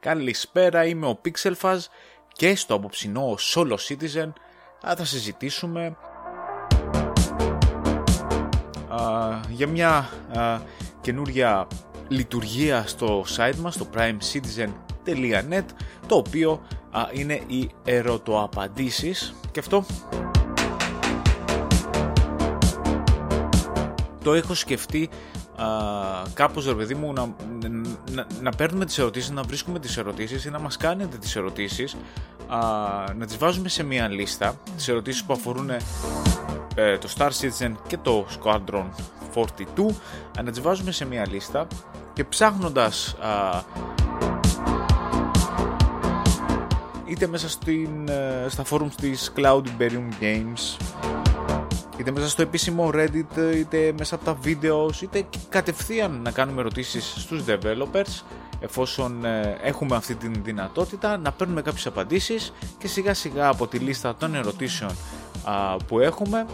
Καλησπέρα, είμαι ο Pixelfaz και στο απόψινό Solo Citizen θα συζητήσουμε για μια α, καινούρια λειτουργία στο site μας, το primecitizen.net, το οποίο είναι οι ερωτοαπαντήσεις. Και αυτό το έχω σκεφτεί α, κάπως ρε παιδί μου να, να, να, παίρνουμε τις ερωτήσεις, να βρίσκουμε τις ερωτήσεις ή να μας κάνετε τις ερωτήσεις. Α, να τις βάζουμε σε μια λίστα τις ερωτήσεις που αφορούν ε, το Star Citizen και το Squadron 42 να τις βάζουμε σε μια λίστα και ψάχνοντας α, είτε μέσα στην, ε, στα forums της Cloud Imperium Games είτε μέσα στο επίσημο Reddit, είτε μέσα από τα βίντεος, είτε κατευθείαν να κάνουμε ερωτήσεις στους developers εφόσον ε, έχουμε αυτή την δυνατότητα να παίρνουμε κάποιες απαντήσεις και σιγά σιγά από τη λίστα των ερωτήσεων που έχουμε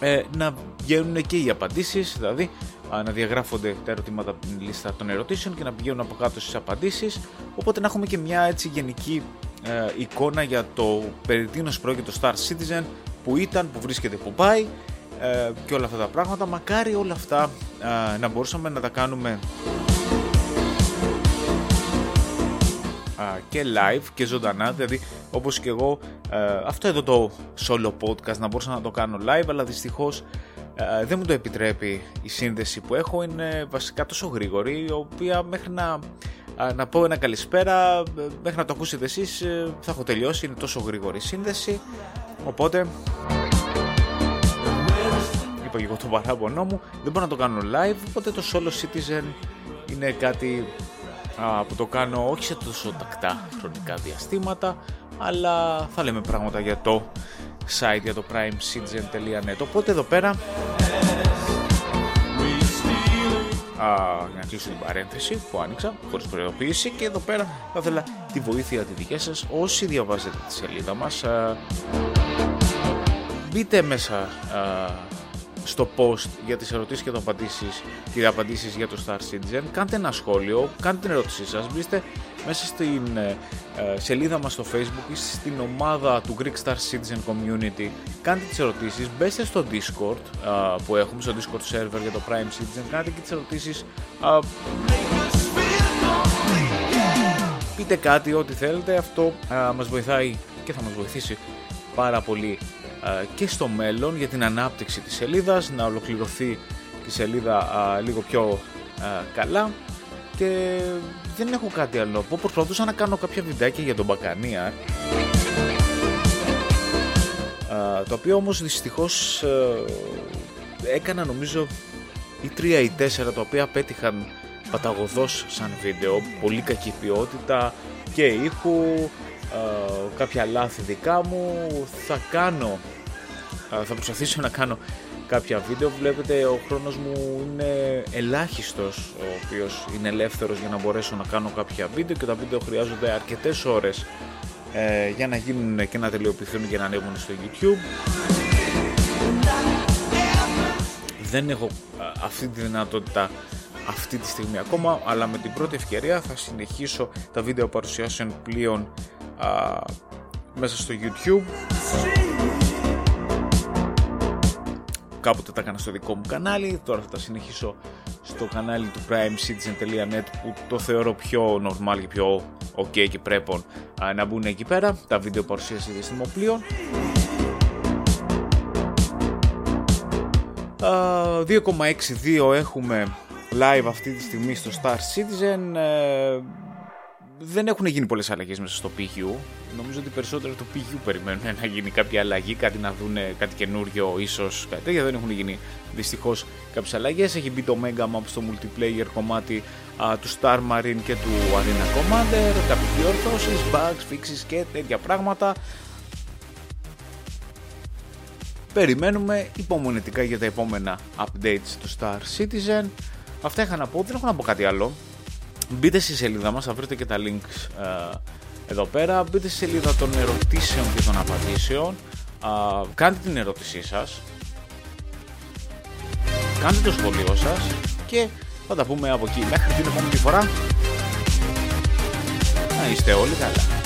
ε, να βγαίνουν και οι απαντήσεις, δηλαδή να διαγράφονται τα ερωτήματα από την λίστα των ερωτήσεων και να πηγαίνουν από κάτω στις απαντήσεις. Οπότε να έχουμε και μια έτσι γενική ε, εικόνα για το περί τίνος πρόκειται το Star Citizen που ήταν, που βρίσκεται, που πάει ε, και όλα αυτά τα πράγματα. Μακάρι όλα αυτά ε, να μπορούσαμε να τα κάνουμε και live και ζωντανά, δηλαδή όπως και εγώ αυτό εδώ το solo podcast να μπορούσα να το κάνω live αλλά δυστυχώς δεν μου το επιτρέπει η σύνδεση που έχω. Είναι βασικά τόσο γρήγορη η οποία μέχρι να να πω ένα καλησπέρα. Μέχρι να το ακούσετε εσείς ε, θα έχω τελειώσει, είναι τόσο γρήγορη σύνδεση. Οπότε είπα και εγώ το παράπονό μου, δεν μπορώ να το κάνω live, οπότε το Solo Citizen είναι κάτι που το κάνω όχι σε τόσο τακτά χρονικά διαστήματα, αλλά θα λέμε πράγματα για το site, για το primecitizen.net. Οπότε εδώ πέρα να κλείσω την παρένθεση που άνοιξα χωρίς προειδοποίηση και εδώ πέρα θα ήθελα τη βοήθεια τη δική σας όσοι διαβάζετε τη σελίδα μας μπείτε μέσα α, στο post για τις ερωτήσεις και, το απαντήσεις, και απαντήσεις για το Star Citizen κάντε ένα σχόλιο, κάντε την ερώτησή σας μπείτε μέσα στην ε, ε, σελίδα μας στο facebook ή στην ομάδα του Greek Star Citizen Community κάντε τις ερωτήσεις, μπέστε στο Discord που έχουμε, στο Discord server για το Prime Citizen κάντε και τις ερωτήσεις πείτε κάτι, ό,τι θέλετε αυτό μας βοηθάει και θα μας βοηθήσει πάρα πολύ και στο μέλλον για την ανάπτυξη της σελίδας να ολοκληρωθεί η σελίδα λίγο πιο καλά και δεν έχω κάτι άλλο να Προσπαθούσα να κάνω κάποια βιντεάκια για τον Μπακανία. Το οποίο όμως δυστυχώς ε, έκανα νομίζω ή τρία ή τέσσερα τα οποία πέτυχαν παταγωδός σαν βίντεο. Πολύ κακή ποιότητα και ήχου, κάποια λάθη δικά μου. Θα κάνω, θα προσπαθήσω να κάνω κάποια βίντεο βλέπετε ο χρόνος μου είναι ελάχιστος ο οποίος είναι ελεύθερος για να μπορέσω να κάνω κάποια βίντεο και τα βίντεο χρειάζονται αρκετές ώρες ε, για να γίνουν και να τελειοποιηθούν και να ανέβουν στο YouTube. Δεν έχω αυτή τη δυνατότητα αυτή τη στιγμή ακόμα αλλά με την πρώτη ευκαιρία θα συνεχίσω τα βίντεο παρουσιάσεων πλοίων μέσα στο YouTube κάποτε τα έκανα στο δικό μου κανάλι, τώρα θα τα συνεχίσω στο κανάλι του primecitizen.net που το θεωρώ πιο normal και πιο ok και πρέπει να μπουν εκεί πέρα, τα βίντεο παρουσίαση διαστημοπλοίων. 2,62 έχουμε live αυτή τη στιγμή στο Star Citizen. Ε, δεν έχουν γίνει πολλές αλλαγές μέσα στο PQ. Νομίζω ότι περισσότερο το PQ περιμένουν να γίνει κάποια αλλαγή, κάτι να δουν κάτι καινούριο, ίσως κάτι τέτοια. Δεν έχουν γίνει δυστυχώς κάποιες αλλαγές. Έχει μπει το Mega Map στο multiplayer κομμάτι α, του Star Marine και του Arena Commander. Κάποιες διορθώσεις, bugs, fixes και τέτοια πράγματα. Περιμένουμε υπομονετικά για τα επόμενα updates του Star Citizen. Αυτά είχα να πω, δεν έχω να πω κάτι άλλο. Μπείτε στη σελίδα μας, θα βρείτε και τα links ε, εδώ πέρα. Μπείτε στη σελίδα των ερωτήσεων και των απαντήσεων. Κάντε την ερώτησή σας. Κάντε το σχολείο σας. Και θα τα πούμε από εκεί. Μέχρι την επόμενη φορά. Να είστε όλοι καλά.